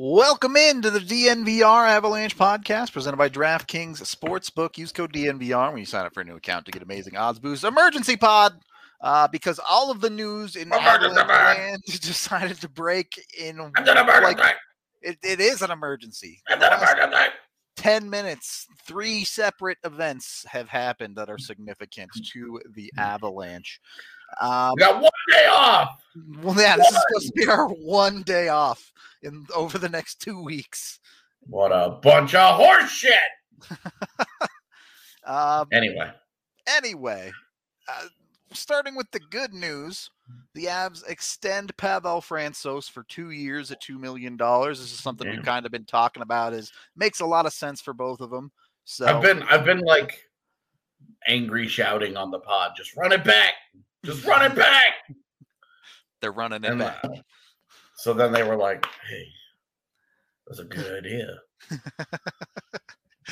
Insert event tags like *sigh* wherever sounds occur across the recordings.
Welcome into the DNVR Avalanche podcast presented by DraftKings Sportsbook. Use code DNVR when you sign up for a new account to get amazing odds boost. Emergency pod uh, because all of the news in Avalanche land *laughs* decided to break in like, it, it is an emergency. In the last 10 minutes, three separate events have happened that are significant to the Avalanche. Um, We got one day off. well, yeah, this is supposed to be our one day off in over the next two weeks. What a bunch of horse shit. *laughs* Um, Anyway, anyway, uh, starting with the good news, the Avs extend Pavel Francouz for two years at two million dollars. This is something we've kind of been talking about. Is makes a lot of sense for both of them. So I've been I've been like angry shouting on the pod. Just run it back. Just run it back. *laughs* they're running it And back. uh, so then they were like, "Hey, that's a good idea. *laughs*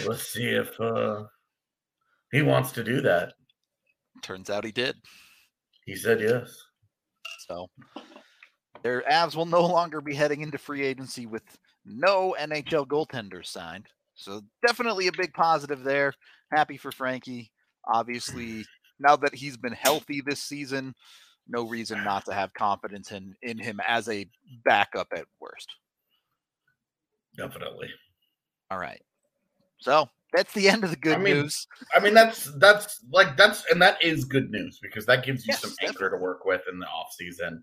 Let's see if uh, he wants to do that." Turns out he did. He said yes. So their Avs will no longer be heading into free agency with no NHL goaltenders signed. So definitely a big positive there. Happy for Frankie. Obviously, now that he's been healthy this season, no reason not to have confidence in in him as a backup at worst. Definitely. All right. So that's the end of the good I mean, news. I mean, that's that's like that's and that is good news because that gives you Yes, some anchor to work with in the off season.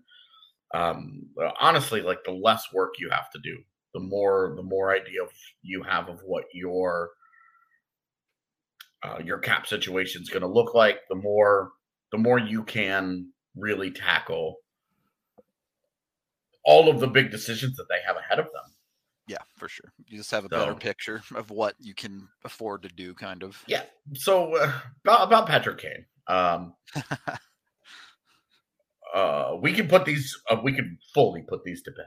Um, honestly, like the less work you have to do, the more the more idea of you have of what your uh, your cap situation is going to look like. The more the more you can really tackle all of the big decisions that they have ahead of them. Yeah, for sure. You just have a better picture of what you can afford to do, kind of. Yeah. So uh, about, about Patrick Kane, um, *laughs* uh, we can put these. Uh, we can fully put these to bed.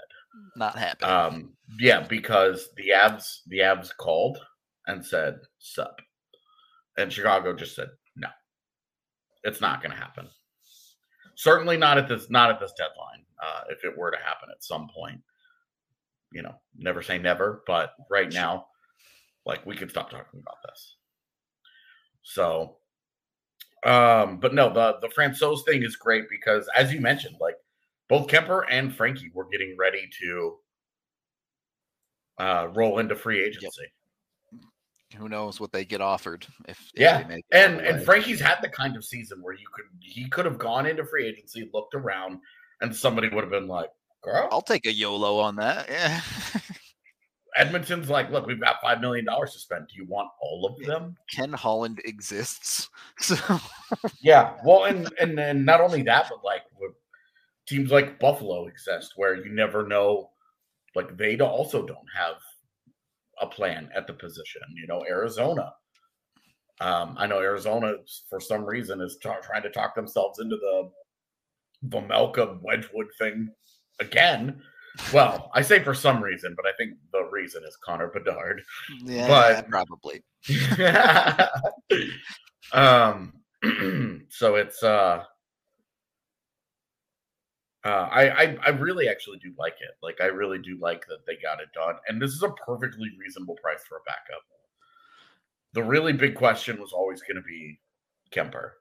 Not happening. Um, yeah, because the abs, the abs called and said sup, and Chicago just said no. It's not going to happen. Certainly not at this. Not at this deadline. Uh, if it were to happen at some point, you know, never say never. But right now, like we could stop talking about this. So, um, but no, the the Francouz thing is great because, as you mentioned, like both Kuemper and Frankie were getting ready to uh, roll into free agency. Who knows what they get offered if, if Yeah, they make and and. Frankie's had the kind of season where you could he could have gone into free agency, looked around, and somebody would have been like, "Girl, I'll take a YOLO on that. Yeah. Edmonton's like, look, we've got five million dollars to spend. Do you want all of them?" Ken Holland exists. *laughs* So Yeah, well, and and and not only that, but like teams like Buffalo exist, where you never know, like they also don't have a plan at the position. You know, Arizona. Um, I know Arizona for some reason is trying to talk themselves into the Vejmelka Wedgewood thing again. Well, I say for some reason, but I think the reason is Connor Bedard. yeah, But- probably. *laughs* *laughs* um *clears throat* so it's uh uh, I, I I really actually do like it. Like I really do like that they got it done, and this is a perfectly reasonable price for a backup. The really big question was always going to be Kuemper,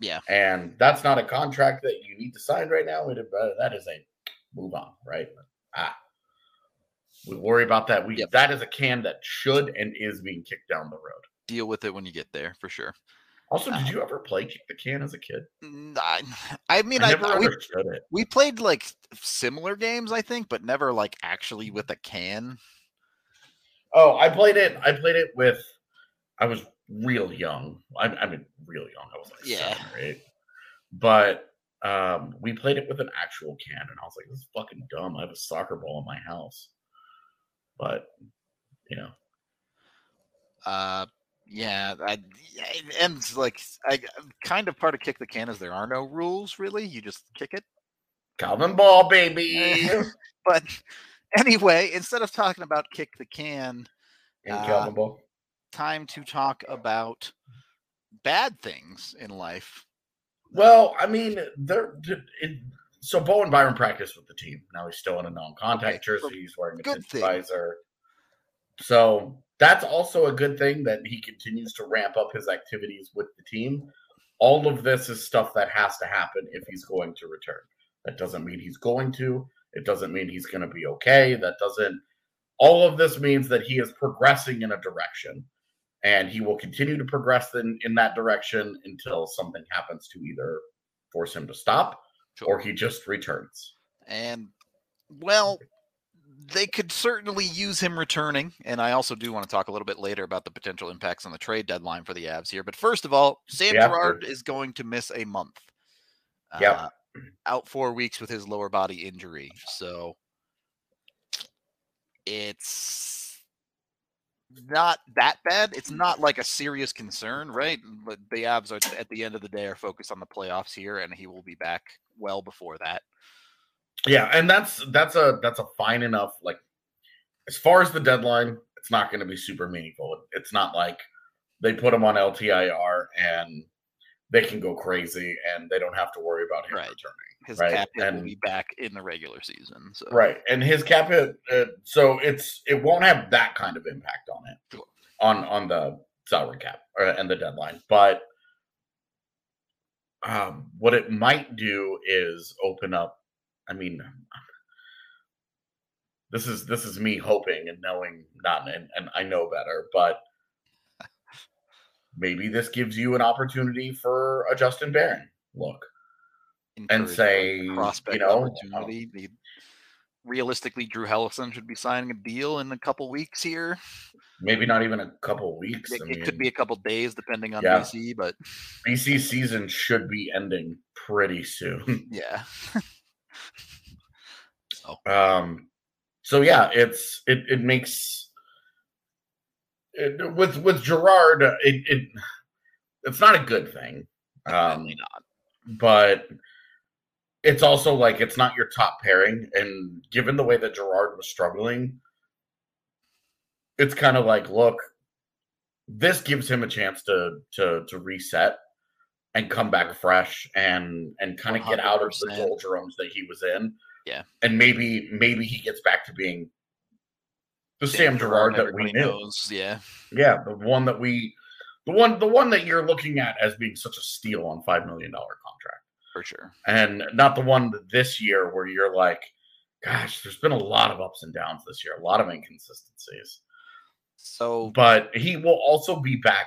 Yeah. and that's not a contract that you need to sign right now. It, uh, that is a move on, right? Ah, We worry about that. We Yep. that is a can that should and is being kicked down the road. Deal with it when you get there for sure. Also, did you ever play kick the can as a kid? I, I mean, I I, never we, it. we played like similar games, I think, but never like actually with a can. Oh, I played it. I played it with. I was real young. I, I mean, real young. I was like Yeah. seven or eight. But um, we played it with an actual can, and I was like, "This is fucking dumb." I have a soccer ball in my house, but you know, Uh, yeah, I, and like I kind of part of kick the can is there are no rules really. You just kick it. Calvin Ball, baby, *laughs* But anyway, instead of talking about kick the can, Uh, Calvin Ball. time to talk about bad things in life. Well, I mean, they're it, so Bowen Byram practiced with the team. Now he's still in a non-contact Okay, jersey. He's wearing a good visor. So that's also a good thing that he continues to ramp up his activities with the team. All of this is stuff that has to happen if he's going to return. That doesn't mean he's going to. It doesn't mean he's going to be okay. That doesn't. All of this means that he is progressing in a direction, and he will continue to progress in in that direction until something happens to either force him to stop or he just returns. And well, they could certainly use him returning. And I also do want to talk a little bit later about the potential impacts on the trade deadline for the Avs here. But first of all, Sam Yeah. Girard is going to miss a month. Yep. Uh, out four weeks with his lower body injury. So it's not that bad. It's not like a serious concern, right? But the Avs are at the end of the day are focused on the playoffs here, and he will be back well before that. Yeah, and that's that's a that's a fine enough like as far as the deadline, it's not going to be super meaningful. It's not like they put him on LTIR and they can go crazy and they don't have to worry about him Right. returning. His Right, cap hit will be back in the regular season. So Right, and his cap hit, uh, so it's it won't have that kind of impact on it, Sure. on on the salary cap uh, and the deadline. But um, what it might do is open up. I mean, um, uh, this is this is me hoping and knowing not, and, and I know better, but maybe this gives you an opportunity for a Justin Barron look. and say, prospect you know, um, opportunity. The, realistically, Drew Helleson should be signing a deal in a couple weeks here. Maybe not even a couple weeks. It, I it could be a couple days depending on Yeah. BC, but BC season should be ending pretty soon. yeah. *laughs* Um, so yeah, it's it it makes it, with with Girard, it, it it's not a good thing. Um, not. but it's also like it's not your top pairing, and given the way that Girard was struggling, it's kind of like, look, this gives him a chance to to to reset and come back fresh and and kind of get out of the 100%. doldrums that he was in. Yeah. and maybe maybe he gets back to being the Sam, Girard that we knew. knows. Yeah. Yeah, the one that we, the one, the one that you're looking at as being such a steal on five million dollar contract, For sure. and not the one this year where you're like, gosh, there's been a lot of ups and downs this year, a lot of inconsistencies. So But he will also be back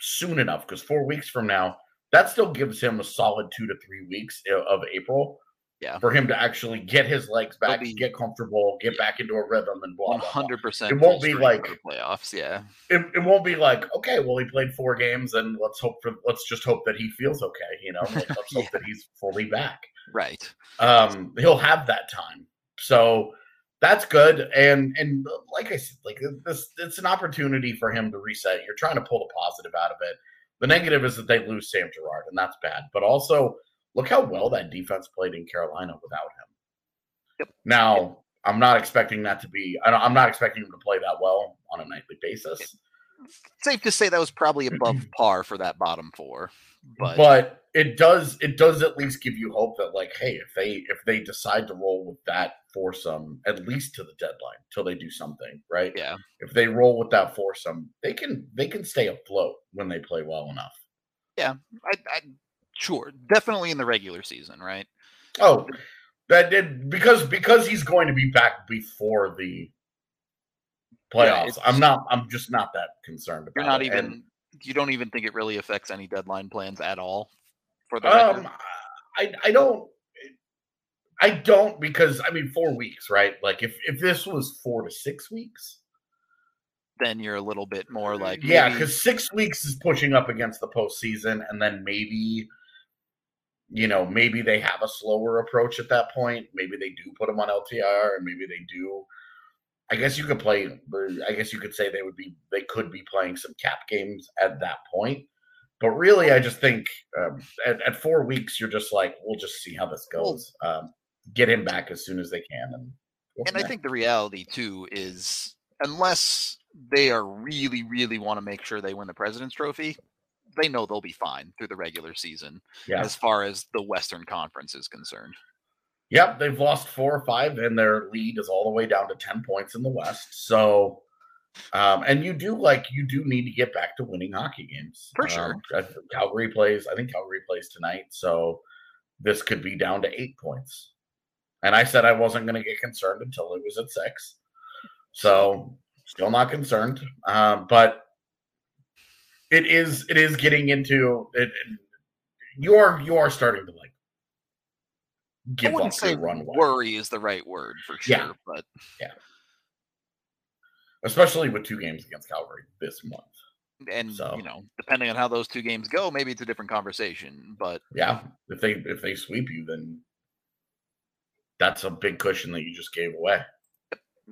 soon enough because four weeks from now, that still gives him a solid two to three weeks uh, of April. Yeah. For him to actually get his legs back, be- get comfortable, get back into a rhythm, and blah one hundred percent. It won't be like- playoffs. Yeah. it, it won't be like okay well he played four games and let's hope for let's just hope that he feels okay you know like, let's *laughs* hope that he's fully back Right. um he'll have that time so that's good and and like i said like this it's an opportunity for him to reset you're trying to pull the positive out of it the negative is that they lose sam girard and that's bad but also look how well that defense played in carolina without him Yep. now i'm not expecting that to be I don't, i'm not expecting him to play that well on a nightly basis Safe to say that was probably above *clears throat* par for that bottom four. But, but it does it does at least give you hope that like hey if they if they decide to roll with that foursome at least to the deadline till they do something right yeah. if they roll with that foursome they can they can stay afloat when they play well enough Yeah, I, I sure. Definitely in the regular season, right? oh that did because because he's going to be back before the playoffs. it's- I'm not. I'm just not that concerned about. You're not it. even. And, you don't even think it really affects any deadline plans at all. For the record? um, I I don't. I don't because I mean four weeks, right? Like if if this was four to six weeks, then you're a little bit more like yeah, because six weeks is pushing up against the postseason, and then maybe, you know, maybe they have a slower approach at that point. Maybe they do put them on LTIR, and maybe they do. I guess you could play. I guess you could say they would be. They could be playing some cap games at that point. But really, I just think um, at, at four weeks, you're just like, we'll just see how this goes. Um, get him back as soon as they can, and and I think the reality too is unless they are really, really want to make sure they win the President's Trophy, they know they'll be fine through the regular season yeah. as far as the Western Conference is concerned. Yep, they've lost four or five, and their lead is all the way down to ten points in the West. So, um, and you do like you do need to get back to winning hockey games For sure. Um, Calgary plays. I think Calgary plays tonight, so this could be down to eight points. And I said I wasn't going to get concerned until it was at six. So, still not concerned, um, but it is it is getting into it. it- you are you are starting to like I wouldn't say runway. worry is the right word for sure, Yeah. but especially with two games against Calgary this month. and So- you know, depending on how those two games go, maybe it's a different conversation. But Yeah, if they if they sweep you, then that's a big cushion that you just gave away.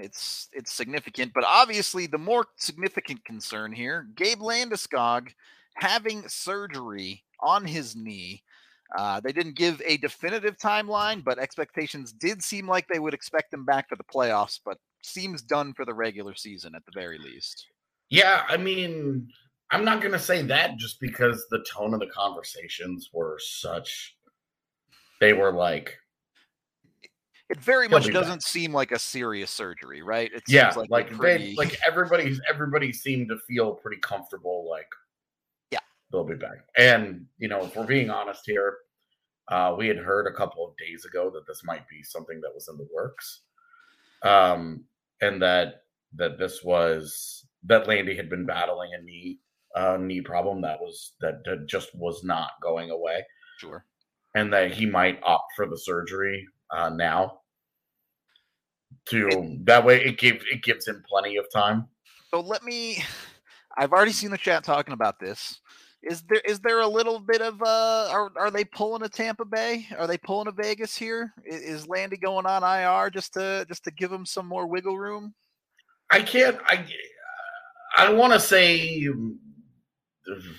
It's it's significant. But obviously, the more significant concern here, Gabe Landeskog having surgery on his knee. Uh, they didn't give a definitive timeline, but expectations did seem like they would expect him back for the playoffs. But seems done for the regular season at the very least. Yeah, I mean, I'm not gonna say that just because the tone of the conversations were such. They were like, It very He'll much doesn't seem like a serious surgery, right? It yeah, seems like, a they like everybody's everybody seemed to feel pretty comfortable. Like, Yeah. they'll be back. And you know, if we're being honest here, uh, we had heard a couple of days ago that this might be something that was in the works, um, and that that this was that Landy had been battling a knee uh, knee problem that was that, that just was not going away, sure. and that he might opt for the surgery uh, now. To that way, it gives it gives him plenty of time. So let me. I've already seen the chat talking about this. Is there is there a little bit of uh? Are are they pulling a Tampa Bay? Are they pulling a Vegas here? Is, Is Landy going on IR just to just to give him some more wiggle room? I can't. I I want to say,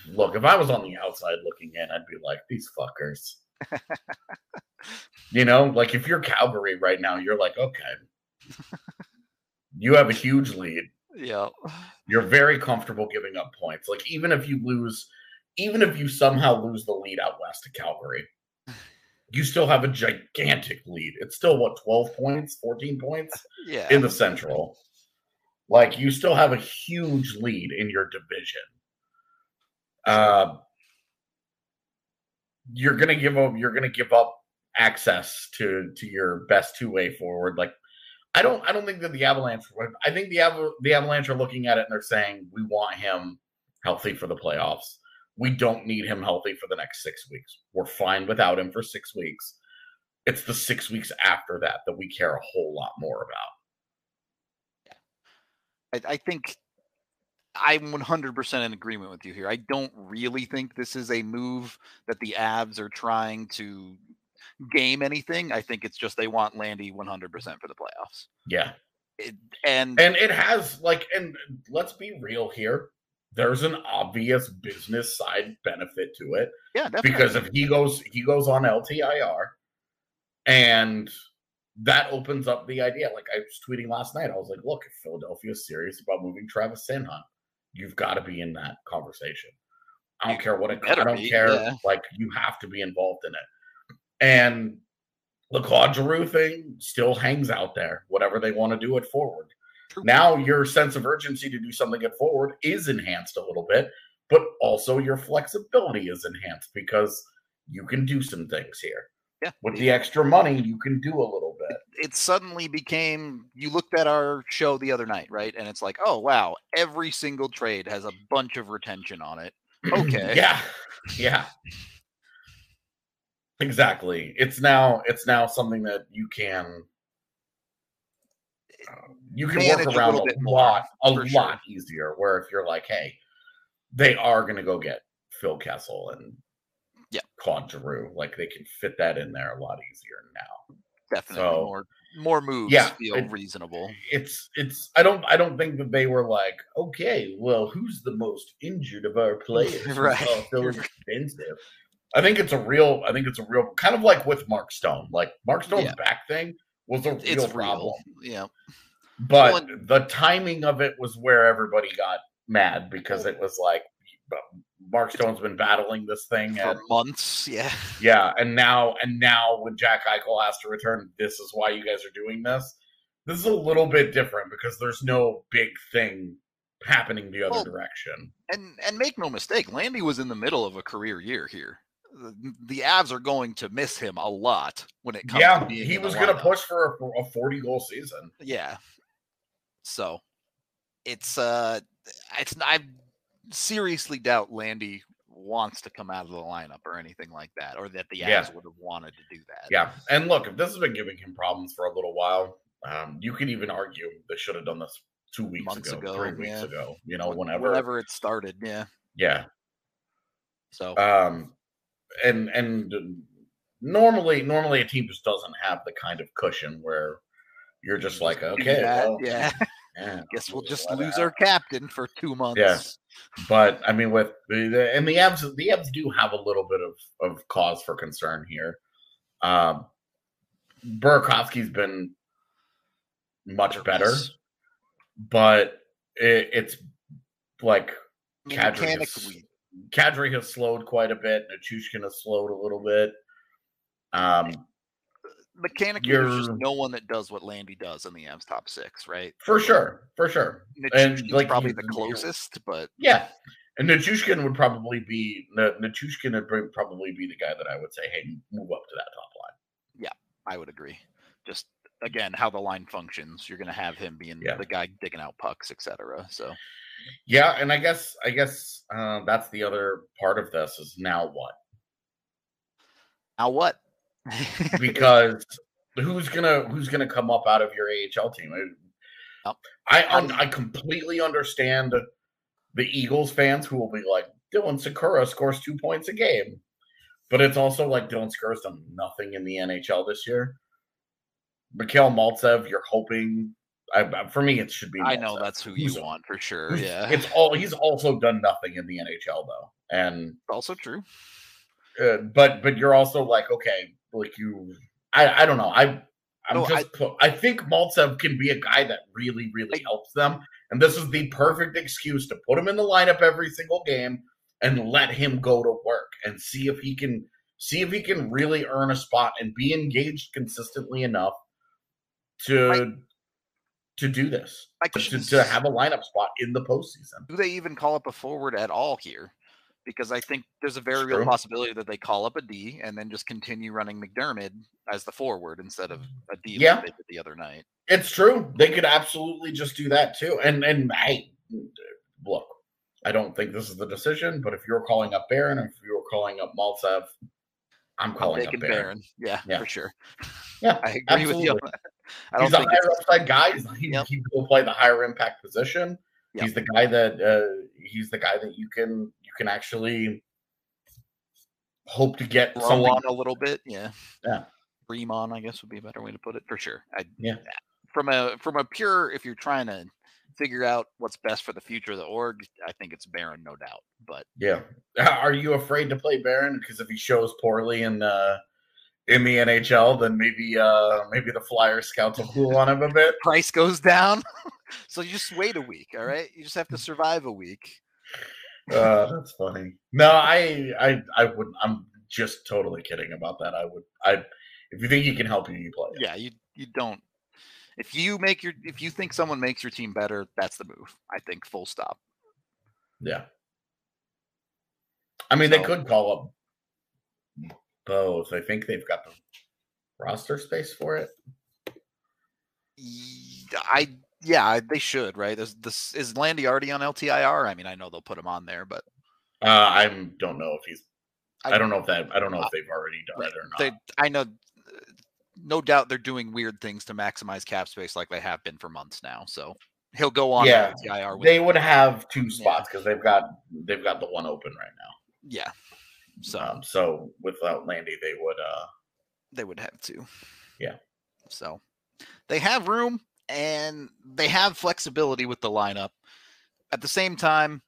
look, if I was on the outside looking in, I'd be like, these fuckers. You know, like if you're Calgary right now, you're like, okay, you have a huge lead. Yeah. You're very comfortable giving up points. Like even if you lose, even if you somehow lose the lead out west to Calgary, you still have a gigantic lead. It's still what 12 points, 14 points Yeah. in the Central. Like you still have a huge lead in your division. Uh, you're gonna give up. You're gonna give up access to to your best two way forward. Like I don't. I don't think that the Avalanche. I think the the Avalanche are looking at it and they're saying we want him healthy for the playoffs. We don't need him healthy for the next six weeks. We're fine without him for six weeks. It's the six weeks after that that we care a whole lot more about. I think I'm 100% in agreement with you here. I don't really think this is a move that the Avs are trying to game anything. I think it's just they want Landy 100% for the playoffs. Yeah. It, and And it has like, and let's be real here. There's an obvious business side benefit to it yeah, definitely. because if he goes, he goes on LTIR, and that opens up the idea. Like I was tweeting last night, I was like, "Look, if Philadelphia is serious about moving Travis Sanheim, you've got to be in that conversation. I don't care what it. I don't be, care. yeah. Like you have to be involved in it." And the Claude Giroux thing still hangs out there. Whatever they want to do it forward. True. Now your sense of urgency to do something at forward is enhanced a little bit, but also your flexibility is enhanced because you can do some things here. Yeah. With the extra money, you can do a little. It suddenly became you looked at our show the other night, right? And it's like, oh wow, every single trade has a bunch of retention on it. *clears throat* Okay. yeah. Yeah. Exactly. It's now it's now something that you can uh, you can Manage work around a more, lot a sure. lot easier. Where if you're like, hey, they are going to go get Phil Kessel and Yeah. Claude Giroux, like they can fit that in there a lot easier now. Definitely So- more more moves Yeah, feel it- reasonable. It's it's I don't I don't think that they were like, okay, well, who's the most injured of our *laughs* players? *laughs* Right. also expensive. I think it's a real I think it's a real kind of like with Mark Stone. Like Mark Stone's Yeah. back thing was a real It's problem. real. Yeah. But Well, the timing of it was where everybody got mad because it was like Mark Stone's been battling this thing For and months. Yeah. yeah, and now and now when Jack Eichel has to return, this is why you guys are doing this. This is a little bit different because there's no big thing happening the other Well, direction. And and make no mistake, Landy was in the middle of a career year here. The, the Avs are going to miss him a lot when it comes to Yeah, he was going to push for a, a 40 goal season. Yeah. So it's uh it's I seriously doubt Landy wants to come out of the lineup or anything like that, or that the Avs Yeah. would have wanted to do that. Yeah, and look, if this has been giving him problems for a little while, um, you can even argue they should have done this two weeks Months ago, ago, three weeks ago. You know, whenever. whenever it started, yeah. Yeah, So um, and and normally, normally a team just doesn't have the kind of cushion where you're just like, okay, that, well, yeah. yeah, *laughs* Guess we'll just lose happen. our captain for two months. But I mean, with the, and the abs, the abs do have a little bit of of cause for concern here. Um, Burakovsky's been much better, but it, it's like Kadri has, Kadri has slowed quite a bit. Nichushkin has slowed a little bit. Um, mechanically, there's just you're- no one that does what Landy does in the Avs top six, right? for sure, for sure. And, like, probably the closest, but Yeah. And Nichushkin would probably be Na- Nichushkin would probably be the guy that I would say, hey, move up to that top line. Yeah, I would agree. Just again, how the line functions, you're going to have him being Yeah. the guy digging out pucks, etc. So Yeah, and I guess I guess uh, that's the other part of this is now what? now what? Because who's gonna who's gonna come up out of your AHL team? I-. I I completely understand the Eagles fans who will be like Dylan Sikura scores two points a game, but it's also like Dylan Sikura's done nothing in the NHL this year. Mikhail Maltsev, you're hoping. I, for me, it should be. I know that's who you want for sure. Yeah, it's all. He's also done nothing in the NHL though, and also true. uh, but but you're also like okay, like you. I I don't know. I I'm No, I- just. pu- I, think Maltsev can be a guy that really really I- helps them, and this is the perfect excuse to put him in the lineup every single game and let him go to work and see if he can see if he can really earn a spot and be engaged consistently enough to My- to do this to, to have a lineup spot in the postseason. do they even call up a forward at all here? Because I think there's a very real possibility that they call up a D and then just continue running McDermott as the forward instead of a D Yeah. like they did the other night. It's true. They could absolutely just do that too. And and hey, look, I don't think this is the decision, but if you're calling up Barron, if you're calling up Maltsev, I'm I'm calling up taking Barron. Barron. Yeah, Yeah. for sure. Yeah, *laughs* I agree with you. I don't He's a think higher upside guy. He, Yep. he will play the higher impact position. Yep. He's the guy that uh, he's the guy that you can you can actually hope to get something. on a little bit. Yeah. Yeah. Bream on, I guess would be a better way to put it for sure. I, Yeah. From a from a pure, if you're trying to figure out what's best for the future of the org, I think it's Barron, no doubt. But Yeah. *laughs* Are you afraid to play Barron because if he shows poorly in uh in the NHL, then maybe uh maybe the Flyer scouts will cool on him a bit. *laughs* price goes down, *laughs* so you just wait a week. All right, you just have to survive a week. Uh, that's funny. No, I I I wouldn't. I'm just totally kidding about that. I would. I if you think he can help you, you play. Yeah, you you don't. If you make your if you think someone makes your team better, that's the move. I think full stop. Yeah. I mean, they could call up both. I think they've got the roster space for it. I yeah, they should right. This, this is Landy already on LTIR. I mean, I know they'll put him on there, but uh, I don't know if he's. I, I, don't know if that. I don't know if they've already done right, it or not. They, I know, no doubt they're doing weird things to maximize cap space, like they have been for months now. So he'll go on. Yeah, they would have two spots because yeah. they've got they've got the one open right now. Yeah. So um, so without Landy, they would uh they would have to. Yeah. So they have room and they have flexibility with the lineup. At the same time,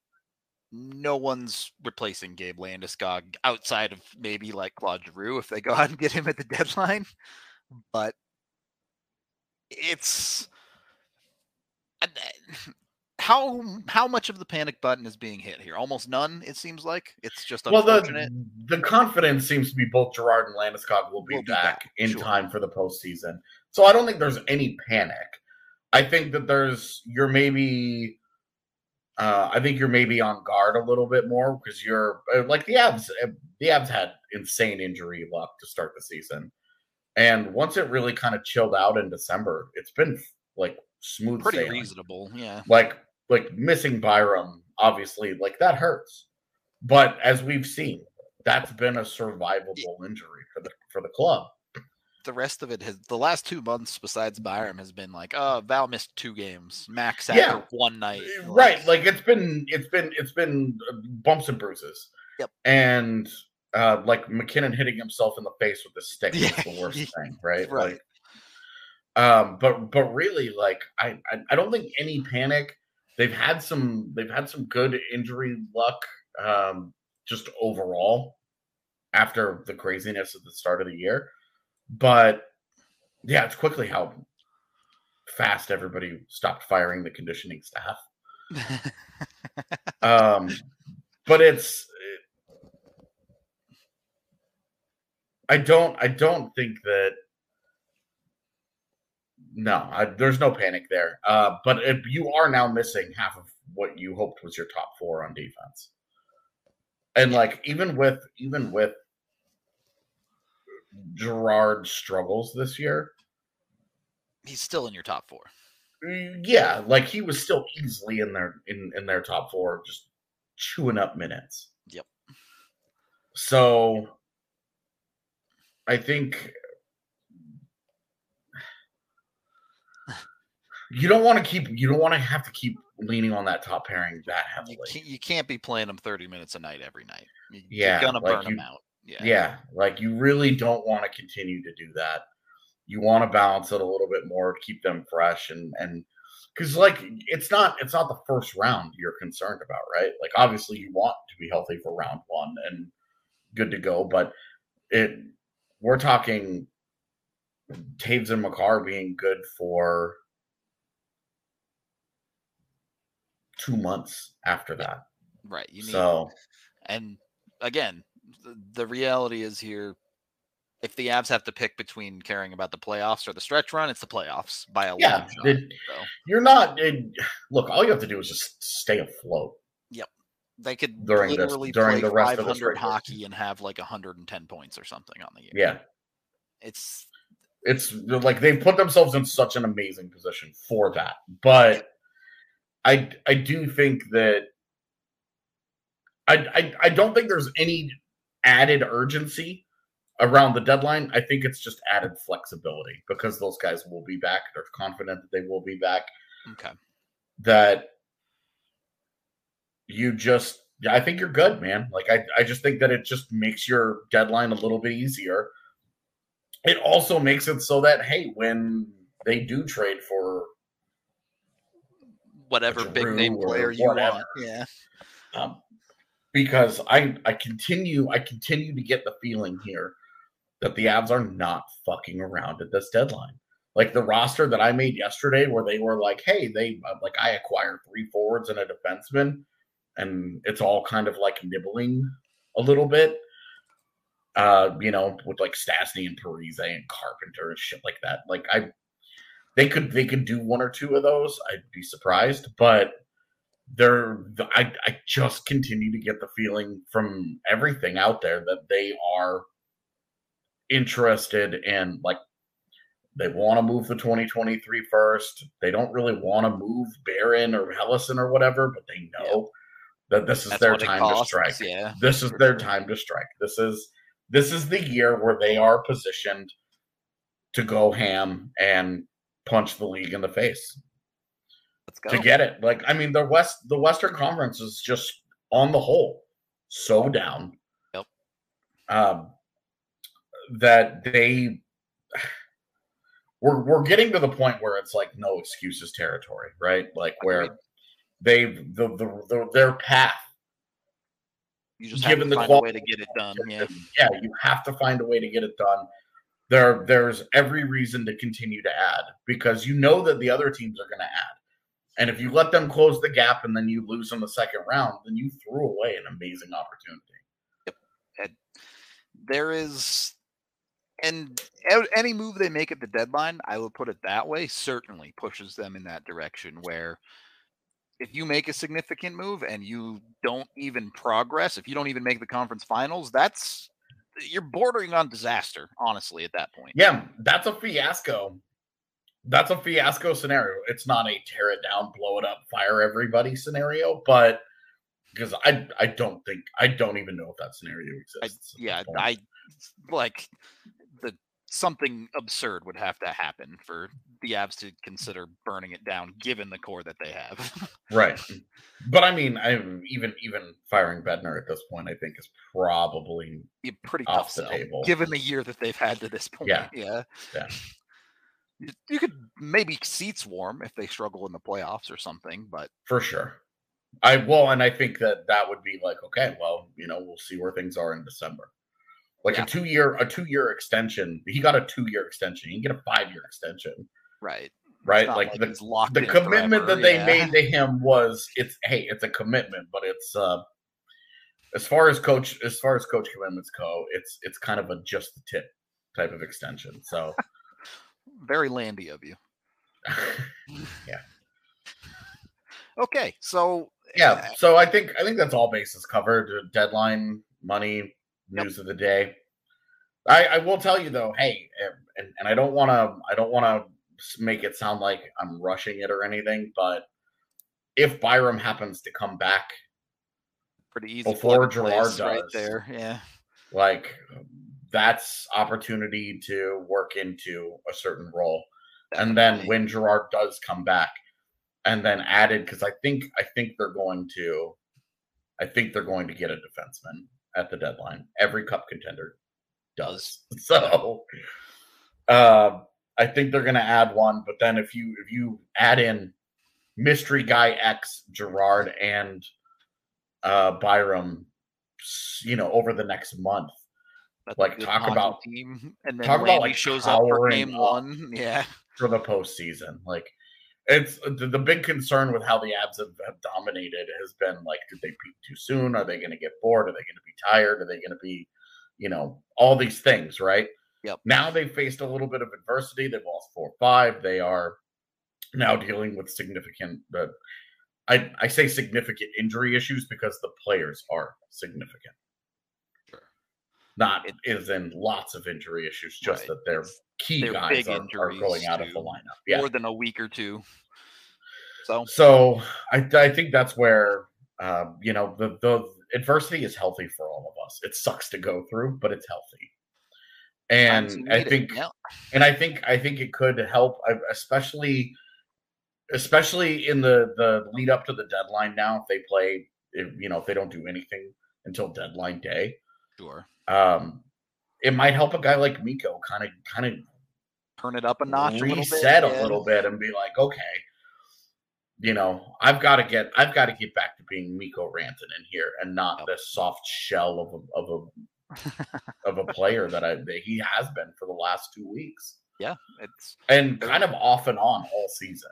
no one's replacing Gabe Landeskog outside of maybe like Claude Giroux if they go *laughs* out and get him at the deadline. But it's how how much of the panic button is being hit here? Almost none. It seems like it's just unfortunate. Well, the the confidence seems to be both Girard and Landeskog will be, will be back, back, in sure. time for the postseason. So I don't think there's any panic. I think that there's you're maybe. Uh, I think you're maybe on guard a little bit more because you're uh, like the Avs. Uh, the Avs had insane injury luck to start the season, and once it really kind of chilled out in December, it's been like smooth pretty sailing. reasonable yeah like like missing byram obviously like that hurts but as we've seen that's been a survivable injury for the for the club the rest of it has the last two months besides byram has been like oh val missed two games max after yeah. one night right like it's been it's been it's been uh, bumps and bruises yep and uh like MacKinnon hitting himself in the face with the stick yeah. is the *laughs* worst thing right, right. like um, but but really, like I, I, I don't think any panic. They've had some they've had some good injury luck um, just overall after the craziness at the start of the year. But yeah, it's quickly how fast everybody stopped firing the conditioning staff. um, but it's I don't I don't think that no, I, there's no panic there. Uh, but if you are now missing half of what you hoped was your top four on defense, and like even with even with Girard's struggles this year, he's still in your top four. Yeah, like he was still easily in their in in their top four, just chewing up minutes. Yep. So I think you don't want to keep you don't want to have to keep leaning on that top pairing that heavily. You can't, you can't be playing them 30 minutes a night every night. You, yeah, you're gonna like burn you, them out. Yeah. Yeah, like you really don't want to continue to do that. You want to balance it a little bit more keep them fresh and and because like it's not it's not the first round you're concerned about, right? Like obviously you want to be healthy for round one and good to go, but it we're talking Toews and Makar being good for two months after that. Right. You need, so, and again, the, the reality is here. If the Avs have to pick between caring about the playoffs or the stretch run, it's the playoffs by a yeah. Shot, it, so. You're not. It, look, all you have to do is just stay afloat. Yep. They could during literally this, during play the rest 500 of the hockey and have like 110 points or something on the year. Yeah. It's it's like they've put themselves in such an amazing position for that. But I I do think that I, I I don't think there's any added urgency around the deadline. I think it's just added flexibility because those guys will be back. They're confident that they will be back. Okay. That you just I think you're good, man. Like I, I just think that it just makes your deadline a little bit easier. It also makes it so that hey, when they do trade for whatever big name player you want. Yeah. Um, because I I continue I continue to get the feeling here that the Avs are not fucking around at this deadline. Like the roster that I made yesterday, where they were like, "Hey, they uh, like I acquired three forwards and a defenseman," and it's all kind of like nibbling a little bit. Uh, you know, with like Stastny and Parise and Carpenter and shit like that. Like I they could they could do one or two of those. I'd be surprised, but they're I I just continue to get the feeling from everything out there that they are interested in like they want to move the 2023 first. They don't really want to move Barron or Helleson or whatever, but they know that this is That's their time costs, to strike. Yeah. This is their time to strike. This is this is the year where they are positioned to go ham and punch the league in the face Let's go. to get it. Like I mean, the West, the Western Conference is just on the whole so down. Yep. Um, that they we're we're getting to the point where it's like no excuses territory, right? Like where they've the, the, the their path You just have given to the find a way to get it done. Yeah. yeah, you have to find a way to get it done. There, there's every reason to continue to add because you know that the other teams are going to add. And if you let them close the gap and then you lose in the second round, then you threw away an amazing opportunity. Yep. there is and any move they make at the deadline i will put it that way certainly pushes them in that direction where if you make a significant move and you don't even progress if you don't even make the conference finals that's you're bordering on disaster honestly at that point Yeah, that's a fiasco. That's a fiasco scenario. It's not a tear it down, blow it up, fire everybody scenario, but because I I don't think I don't even know if that scenario exists. yeah i like something absurd would have to happen for the avs to consider burning it down given the core that they have Right. *laughs* But I mean, I even even firing Bednar at this point, I think is probably pretty Off tough the sell, table. given the year that they've had to this point. Yeah. yeah, Yeah. You, you could maybe seats warm if they struggle in the playoffs or something, but for sure. I well, and I think that that would be like, okay, well, you know, we'll see where things are in December. Like Yeah. a two year a two year extension. He got a two year extension. He can get a five year extension, right, right? not Like, the the commitment forever, that they yeah. made to him was it's hey, it's a commitment, but it's uh as far as coach as far as coach commitments go, it's it's kind of a just the tip type of extension. So *laughs* Very landy of you. *laughs* yeah. Okay, so yeah so i think i think that's all bases covered deadline money Yep. news of the day i i will tell you though hey and, and i don't want to i don't want to make it sound like i'm rushing it or anything but if byram happens to come back pretty easy Before Girard place right does. there. Yeah, like that's opportunity to work into a certain role and then when Girard does come back, and then added because I think I think they're going to, I think they're going to get a defenseman at the deadline. Every cup contender does. *laughs* So, uh, I think they're going to add one. But then if you if you add in mystery guy X Girard and uh, Byram, you know, over the next month, That's like, talk about- team, and then talk about, like, shows up for game up. one. *laughs* Yeah, for the postseason. Like it's the, the big concern with how the Abs have, have dominated has been like, did they peak too soon? Are they going to get bored? Are they going to be tired? Are they going to be, you know, all these things, right? Yep. Now they've faced a little bit of adversity. They've lost four or five. They are now dealing with significant. Uh, I I say significant injury issues because the players are significant. Not It- is in lots of injury issues, just Right. that their key they're guys are, are going out of the lineup. Yeah. more than a week or two. So So I, I think that's where um, you know the the adversity is healthy for all of us. It sucks to go through, but it's healthy. And I think yeah. and I think I think it could help, especially especially in the the lead up to the deadline. Now, if they play, if, you know, if they don't do anything until deadline day, sure. Um, it might help a guy like Mikko kind of kind of Turn it up a notch, a little bit. reset a little bit and be like, okay, you know, I've got to get, I've got to get back to being Mikko Rantanen here and not this soft shell of a of a *laughs* of a player that I that he has been for the last two weeks Yeah, it's and kind of off and on all season.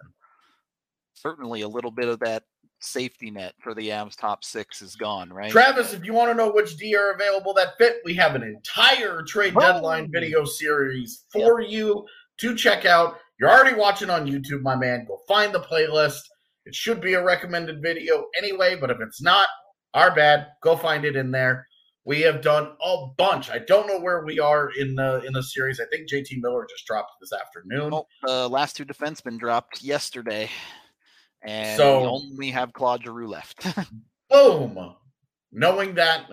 certainly a little bit of that safety net for the Avs top six is gone, right? Travis, if you want to know which D are available that fit, we have an entire trade deadline Oh. video series for you to check out. You're already watching on YouTube, my man. Go find the playlist. It should be a recommended video anyway, but if it's not, our bad. Go find it in there. We have done a bunch. I don't know where we are in the in the series. I think JT Miller just dropped this afternoon. Oh, the last two defensemen dropped yesterday, and So- we only have Claude Giroux left. *laughs* Boom. Knowing that,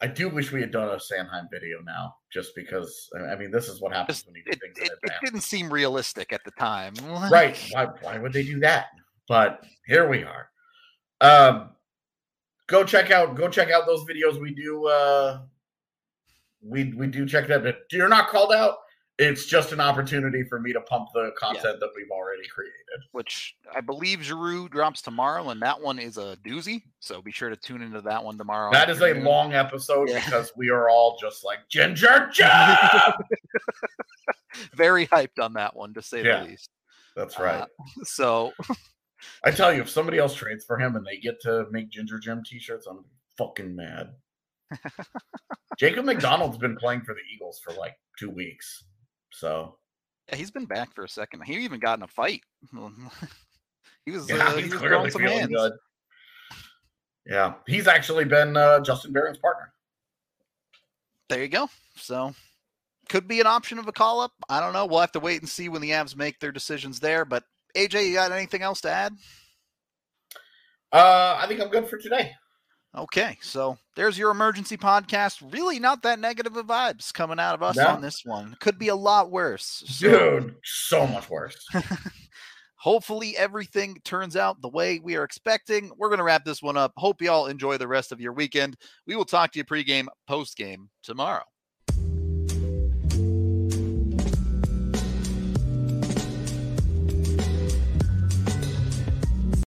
I do wish we had done a Sanheim video now, just because. I mean, this is what happens when you do it, things it, in it didn't seem realistic at the time. right *laughs* why, why would they do that but here we are um go check out go check out those videos we do uh we we do check that but you're not called out it's just an opportunity for me to pump the content that we've already created which I believe Giroux drops tomorrow, and that one is a doozy. So be sure to tune into that one tomorrow. that is a long episode Yeah. because we are all just like ginger *laughs* *laughs* very hyped on that one to say Yeah. the least. that's right Uh, *laughs* so i tell you if somebody else trades for him and they get to make ginger jim t-shirts i'm fucking mad Jacob MacDonald's been playing for the eagles for like two weeks so yeah, he's been back for a second. He even got in a fight. *laughs* he was, Yeah, *laughs* uh, he's he was clearly feeling hands. good. Yeah, he's actually been uh, Justin Barron's partner. There you go. So could be an option of a call up. I don't know. We'll have to wait and see when the Avs make their decisions there. But AJ, you got anything else to add? Uh, I think I'm good for today. Okay, so there's your emergency podcast. Really, not that negative of vibes coming out of us No. on this one. Could be a lot worse. So Dude, so much worse. *laughs* hopefully everything turns out the way we are expecting. We're going to wrap this one up. Hope you all enjoy the rest of your weekend. We will talk to you pregame, postgame tomorrow.